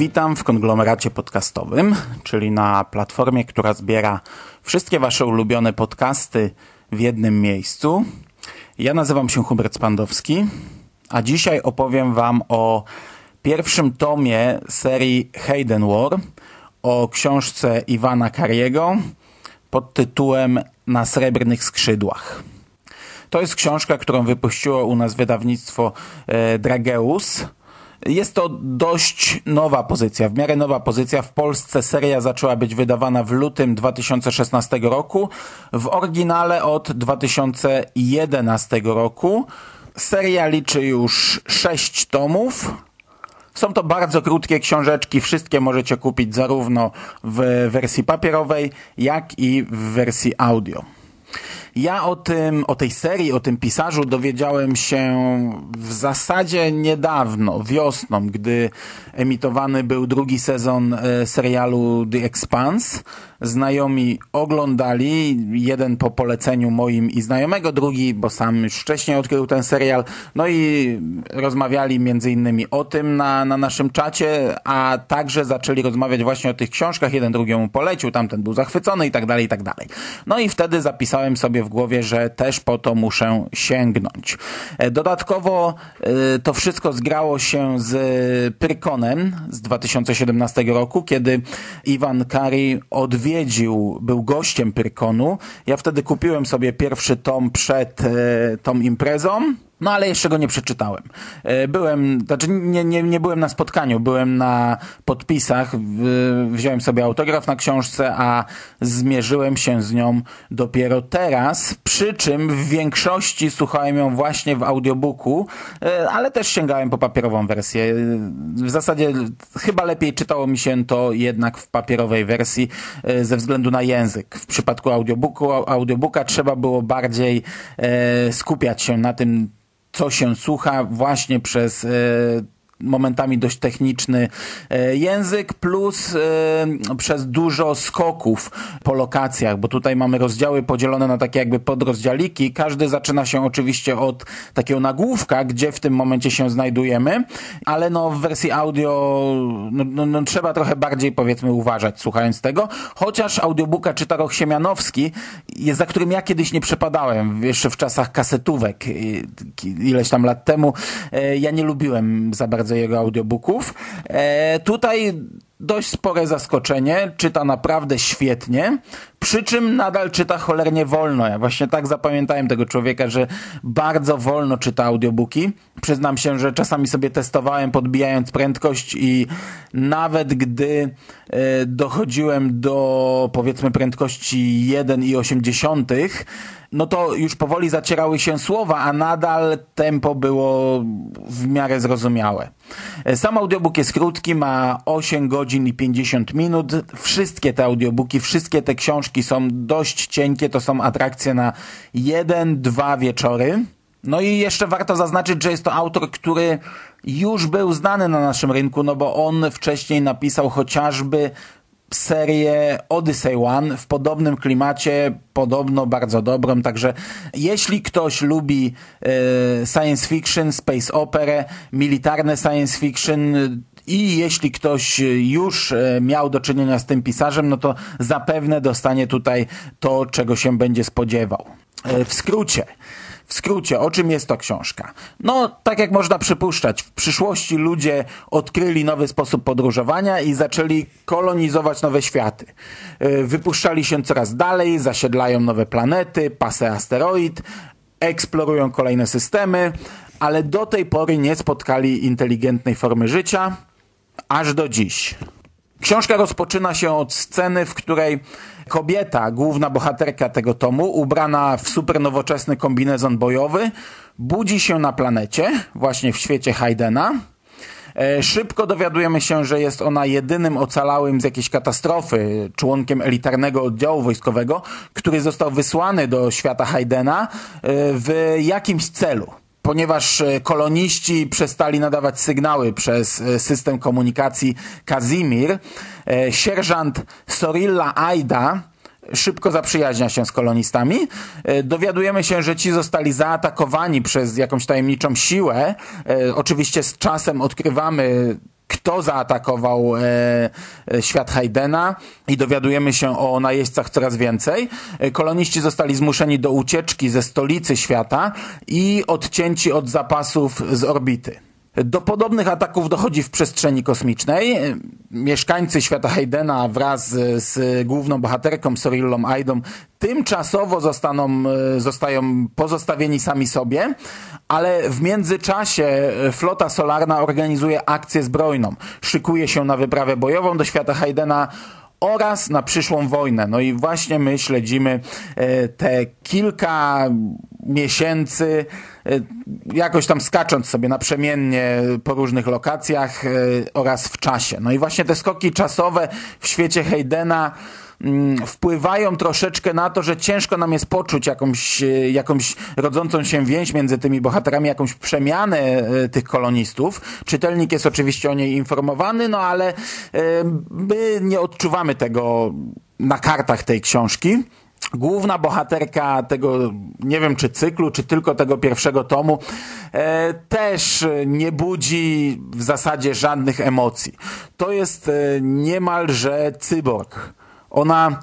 Witam w konglomeracie podcastowym, czyli na platformie, która zbiera wszystkie Wasze ulubione podcasty w jednym miejscu. Ja nazywam się Hubert Spandowski, a dzisiaj opowiem Wam o pierwszym tomie serii Hayden War, o książce Iwana Kariego pod tytułem Na srebrnych skrzydłach. To jest książka, którą wypuściło u nas wydawnictwo e, Drageus. Jest to dość nowa pozycja, w miarę nowa pozycja. W Polsce seria zaczęła być wydawana w lutym 2016 roku, w oryginale od 2011 roku. Seria liczy już 6 tomów. Są to bardzo krótkie książeczki, wszystkie możecie kupić zarówno w wersji papierowej, jak i w wersji audio. Ja o tym, o tej serii, o tym pisarzu dowiedziałem się w zasadzie niedawno, wiosną, gdy emitowany był drugi sezon e, serialu The Expanse. Znajomi oglądali, jeden po poleceniu moim i znajomego, drugi, bo sam już wcześniej odkrył ten serial, no i rozmawiali między innymi o tym na, na naszym czacie, a także zaczęli rozmawiać właśnie o tych książkach, jeden drugiemu polecił, tamten był zachwycony i tak dalej, i tak dalej. No i wtedy zapisałem sobie w głowie, że też po to muszę sięgnąć. E, dodatkowo e, to wszystko zgrało się z Pyrkonem z 2017 roku, kiedy Iwan Kari odwiedził, był gościem Pyrkonu. Ja wtedy kupiłem sobie pierwszy tom przed e, tą imprezą. No ale jeszcze go nie przeczytałem. Byłem, znaczy nie, nie, nie byłem na spotkaniu, byłem na podpisach, wziąłem sobie autograf na książce, a zmierzyłem się z nią dopiero teraz, przy czym w większości słuchałem ją właśnie w audiobooku, ale też sięgałem po papierową wersję. W zasadzie chyba lepiej czytało mi się to jednak w papierowej wersji ze względu na język. W przypadku audiobooku, audiobooka trzeba było bardziej skupiać się na tym, co się słucha właśnie przez e, momentami dość techniczny e, język, plus e, przez dużo skoków po lokacjach, bo tutaj mamy rozdziały podzielone na takie jakby podrozdzialiki. Każdy zaczyna się oczywiście od takiego nagłówka, gdzie w tym momencie się znajdujemy, ale no w wersji audio no, no, no trzeba trochę bardziej powiedzmy uważać słuchając tego, chociaż audiobooka czyta Roch Siemianowski, za którym ja kiedyś nie przepadałem, jeszcze w czasach kasetówek ileś tam lat temu. E, ja nie lubiłem za bardzo jego audiobooków. E, tutaj dość spore zaskoczenie, czyta naprawdę świetnie, przy czym nadal czyta cholernie wolno. Ja właśnie tak zapamiętałem tego człowieka, że bardzo wolno czyta audiobooki. Przyznam się, że czasami sobie testowałem podbijając prędkość i nawet gdy e, dochodziłem do powiedzmy prędkości 1,8 no to już powoli zacierały się słowa, a nadal tempo było w miarę zrozumiałe. E, sam audiobook jest krótki, ma 8 godzin i 50 minut. Wszystkie te audiobooki, wszystkie te książki są dość cienkie, to są atrakcje na jeden, dwa wieczory. No i jeszcze warto zaznaczyć, że jest to autor, który już był znany na naszym rynku, no bo on wcześniej napisał chociażby serię Odyssey One w podobnym klimacie, podobno bardzo dobrą, także jeśli ktoś lubi e, science fiction, space opera, militarne science fiction i jeśli ktoś już e, miał do czynienia z tym pisarzem, no to zapewne dostanie tutaj to, czego się będzie spodziewał. E, w skrócie, w skrócie, o czym jest to książka? No, tak jak można przypuszczać, w przyszłości ludzie odkryli nowy sposób podróżowania i zaczęli kolonizować nowe światy. E, wypuszczali się coraz dalej, zasiedlają nowe planety, pasy asteroid, eksplorują kolejne systemy, ale do tej pory nie spotkali inteligentnej formy życia, aż do dziś. Książka rozpoczyna się od sceny, w której kobieta, główna bohaterka tego tomu, ubrana w super nowoczesny kombinezon bojowy, budzi się na planecie, właśnie w świecie Haydena, E, szybko dowiadujemy się, że jest ona jedynym ocalałym z jakiejś katastrofy członkiem elitarnego oddziału wojskowego, który został wysłany do świata Haydena e, w jakimś celu ponieważ e, koloniści przestali nadawać sygnały przez system komunikacji Kazimir, sierżant Sorilla Aida szybko zaprzyjaźnia się z kolonistami. E, dowiadujemy się, że ci zostali zaatakowani przez jakąś tajemniczą siłę. E, oczywiście z czasem odkrywamy kto zaatakował e, świat Haydena i dowiadujemy się o najeźdźcach coraz więcej. koloniści zostali zmuszeni do ucieczki ze stolicy świata i odcięci od zapasów z orbity. Do podobnych ataków dochodzi w przestrzeni kosmicznej. Mieszkańcy świata Haydena wraz z główną bohaterką Sorillą Aidą tymczasowo zostaną, zostają pozostawieni sami sobie, ale w międzyczasie flota solarna organizuje akcję zbrojną. Szykuje się na wyprawę bojową do świata Haydena oraz na przyszłą wojnę. No i właśnie my śledzimy e, te kilka miesięcy, e, jakoś tam skacząc sobie naprzemiennie po różnych lokacjach e, oraz w czasie. No i właśnie te skoki czasowe w świecie Haydena Mm, wpływają troszeczkę na to, że ciężko nam jest poczuć jakąś, e, jakąś rodzącą się więź między tymi bohaterami, jakąś przemianę tych kolonistów. Czytelnik jest oczywiście o niej informowany, no ale my nie odczuwamy tego na kartach tej książki. Główna bohaterka tego, nie wiem czy cyklu, czy tylko tego pierwszego tomu, e, też nie budzi w zasadzie żadnych emocji. To jest e, niemalże cyborg. Ona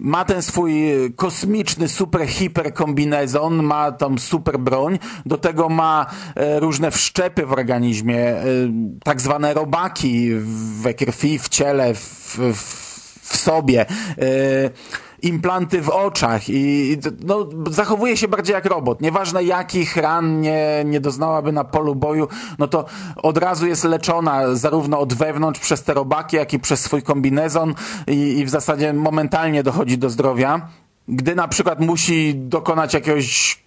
ma ten swój kosmiczny, super, hiper kombinezon, ma tam super broń, do tego ma e, różne wszczepy w organizmie, e, tak zwane robaki we krwi, w ciele, w, w, w sobie. E, implanty w oczach i no, zachowuje się bardziej jak robot. Nieważne jakich ran nie, nie doznałaby na polu boju, no to od razu jest leczona zarówno od wewnątrz przez te robaki, jak i przez swój kombinezon i, i w zasadzie momentalnie dochodzi do zdrowia gdy na przykład musi dokonać jakiegoś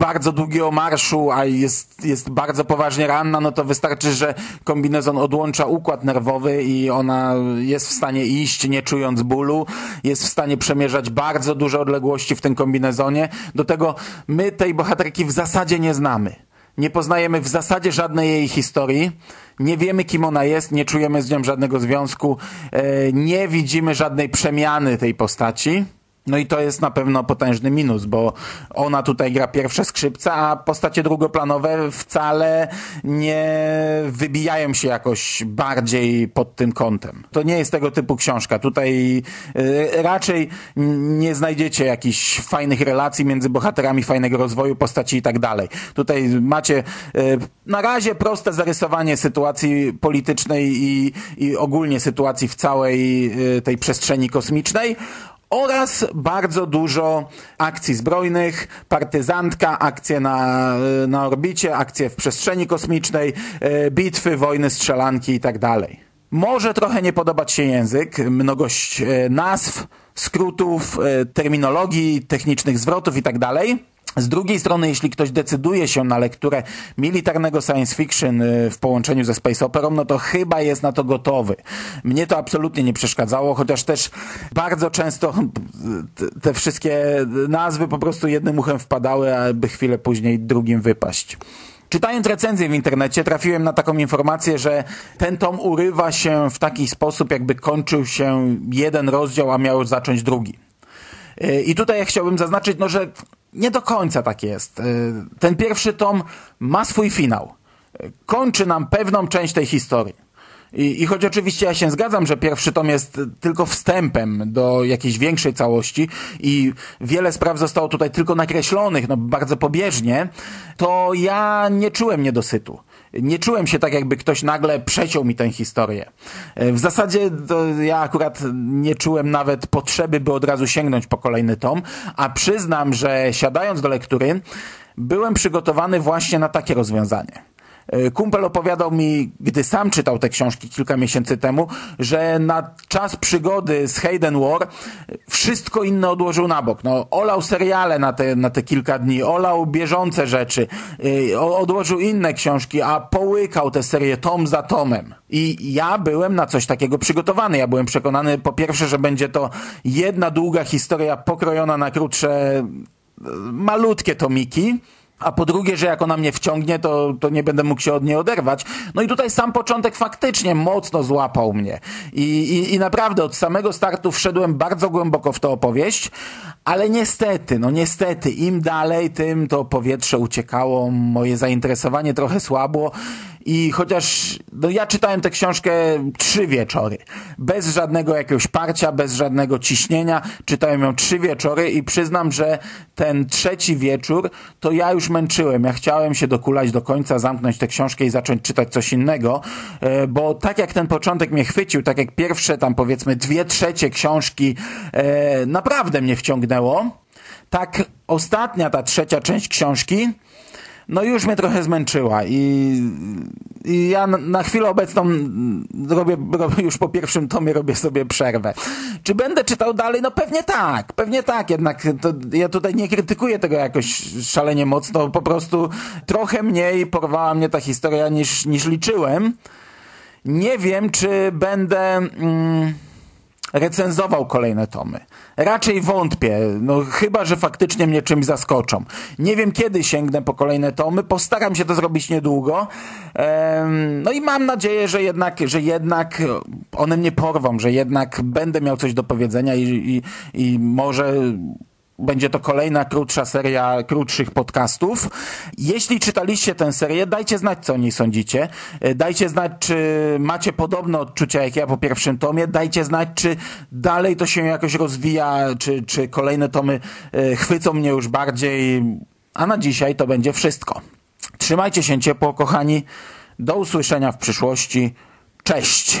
bardzo długiego marszu, a jest, jest bardzo poważnie ranna, no to wystarczy, że kombinezon odłącza układ nerwowy i ona jest w stanie iść, nie czując bólu, jest w stanie przemierzać bardzo duże odległości w tym kombinezonie. Do tego my tej bohaterki w zasadzie nie znamy. Nie poznajemy w zasadzie żadnej jej historii, nie wiemy kim ona jest, nie czujemy z nią żadnego związku, e, nie widzimy żadnej przemiany tej postaci. No i to jest na pewno potężny minus, bo ona tutaj gra pierwsze skrzypce, a postacie drugoplanowe wcale nie wybijają się jakoś bardziej pod tym kątem. To nie jest tego typu książka. Tutaj y, raczej nie znajdziecie jakichś fajnych relacji między bohaterami, fajnego rozwoju postaci i tak dalej. Tutaj macie y, na razie proste zarysowanie sytuacji politycznej i, i ogólnie sytuacji w całej y, tej przestrzeni kosmicznej oraz bardzo dużo akcji zbrojnych, partyzantka, akcje na, na orbicie, akcje w przestrzeni kosmicznej, e, bitwy, wojny, strzelanki i tak. Może trochę nie podobać się język, mnogość e, nazw, skrótów, e, terminologii, technicznych zwrotów i tak. Z drugiej strony, jeśli ktoś decyduje się na lekturę militarnego science fiction y, w połączeniu ze space operą, no to chyba jest na to gotowy. Mnie to absolutnie nie przeszkadzało, chociaż też bardzo często te wszystkie nazwy po prostu jednym uchem wpadały, aby chwilę później drugim wypaść. Czytając recenzję w internecie trafiłem na taką informację, że ten tom urywa się w taki sposób, jakby kończył się jeden rozdział, a miał zacząć drugi. Y, I tutaj chciałbym zaznaczyć, no, że nie do końca tak jest. Y, ten pierwszy tom ma swój finał. Kończy nam pewną część tej historii. I, I choć oczywiście ja się zgadzam, że pierwszy tom jest tylko wstępem do jakiejś większej całości i wiele spraw zostało tutaj tylko nakreślonych, no bardzo pobieżnie, to ja nie czułem niedosytu nie czułem się tak, jakby ktoś nagle przeciął mi tę historię. W zasadzie ja akurat nie czułem nawet potrzeby, by od razu sięgnąć po kolejny tom, a przyznam, że siadając do lektury, byłem przygotowany właśnie na takie rozwiązanie. E, Kumpel opowiadał mi, gdy sam czytał te książki kilka miesięcy temu, że na czas przygody z Hayden War wszystko inne odłożył na bok. No, olał seriale na te, na te kilka dni, olał bieżące rzeczy, e, odłożył inne książki, a połykał te serie tom za tomem. I ja byłem na coś takiego przygotowany. Ja byłem przekonany po pierwsze, że będzie to jedna długa historia pokrojona na krótsze, e, malutkie tomiki. A po drugie, że jak ona mnie wciągnie, to, to nie będę mógł się od niej oderwać. No i tutaj sam początek faktycznie mocno złapał mnie. I, i, I naprawdę od samego startu wszedłem bardzo głęboko w tę opowieść, ale niestety, no niestety, im dalej, tym to powietrze uciekało, moje zainteresowanie trochę słabło. I chociaż no ja czytałem tę książkę trzy wieczory, bez żadnego jakiegoś parcia, bez żadnego ciśnienia, czytałem ją trzy wieczory i przyznam, że ten trzeci wieczór to ja już męczyłem. Ja chciałem się dokulać do końca, zamknąć tę książkę i zacząć czytać coś innego, e, bo tak jak ten początek mnie chwycił, tak jak pierwsze tam powiedzmy dwie trzecie książki e, naprawdę mnie wciągnęło, tak ostatnia ta trzecia część książki no już mnie trochę zmęczyła i, i ja na, na chwilę obecną robię, robię już po pierwszym tomie robię sobie przerwę. Czy będę czytał dalej? No pewnie tak, pewnie tak, jednak to, ja tutaj nie krytykuję tego jakoś szalenie mocno, po prostu trochę mniej porwała mnie ta historia niż, niż liczyłem. Nie wiem, czy będę... Mm, recenzował kolejne tomy. Raczej wątpię, no chyba, że faktycznie mnie czymś zaskoczą. Nie wiem, kiedy sięgnę po kolejne tomy, postaram się to zrobić niedługo. Em, no i mam nadzieję, że jednak, że jednak one mnie porwą, że jednak będę miał coś do powiedzenia i, i, i może będzie to kolejna krótsza seria krótszych podcastów. Jeśli czytaliście tę serię, dajcie znać, co o niej sądzicie. E, Dajcie znać, czy macie podobne odczucia jak ja po pierwszym tomie. Dajcie znać, czy dalej to się jakoś rozwija, czy, czy kolejne tomy e, chwycą mnie już bardziej. A na dzisiaj to będzie wszystko. Trzymajcie się ciepło, kochani. Do usłyszenia w przyszłości. Cześć!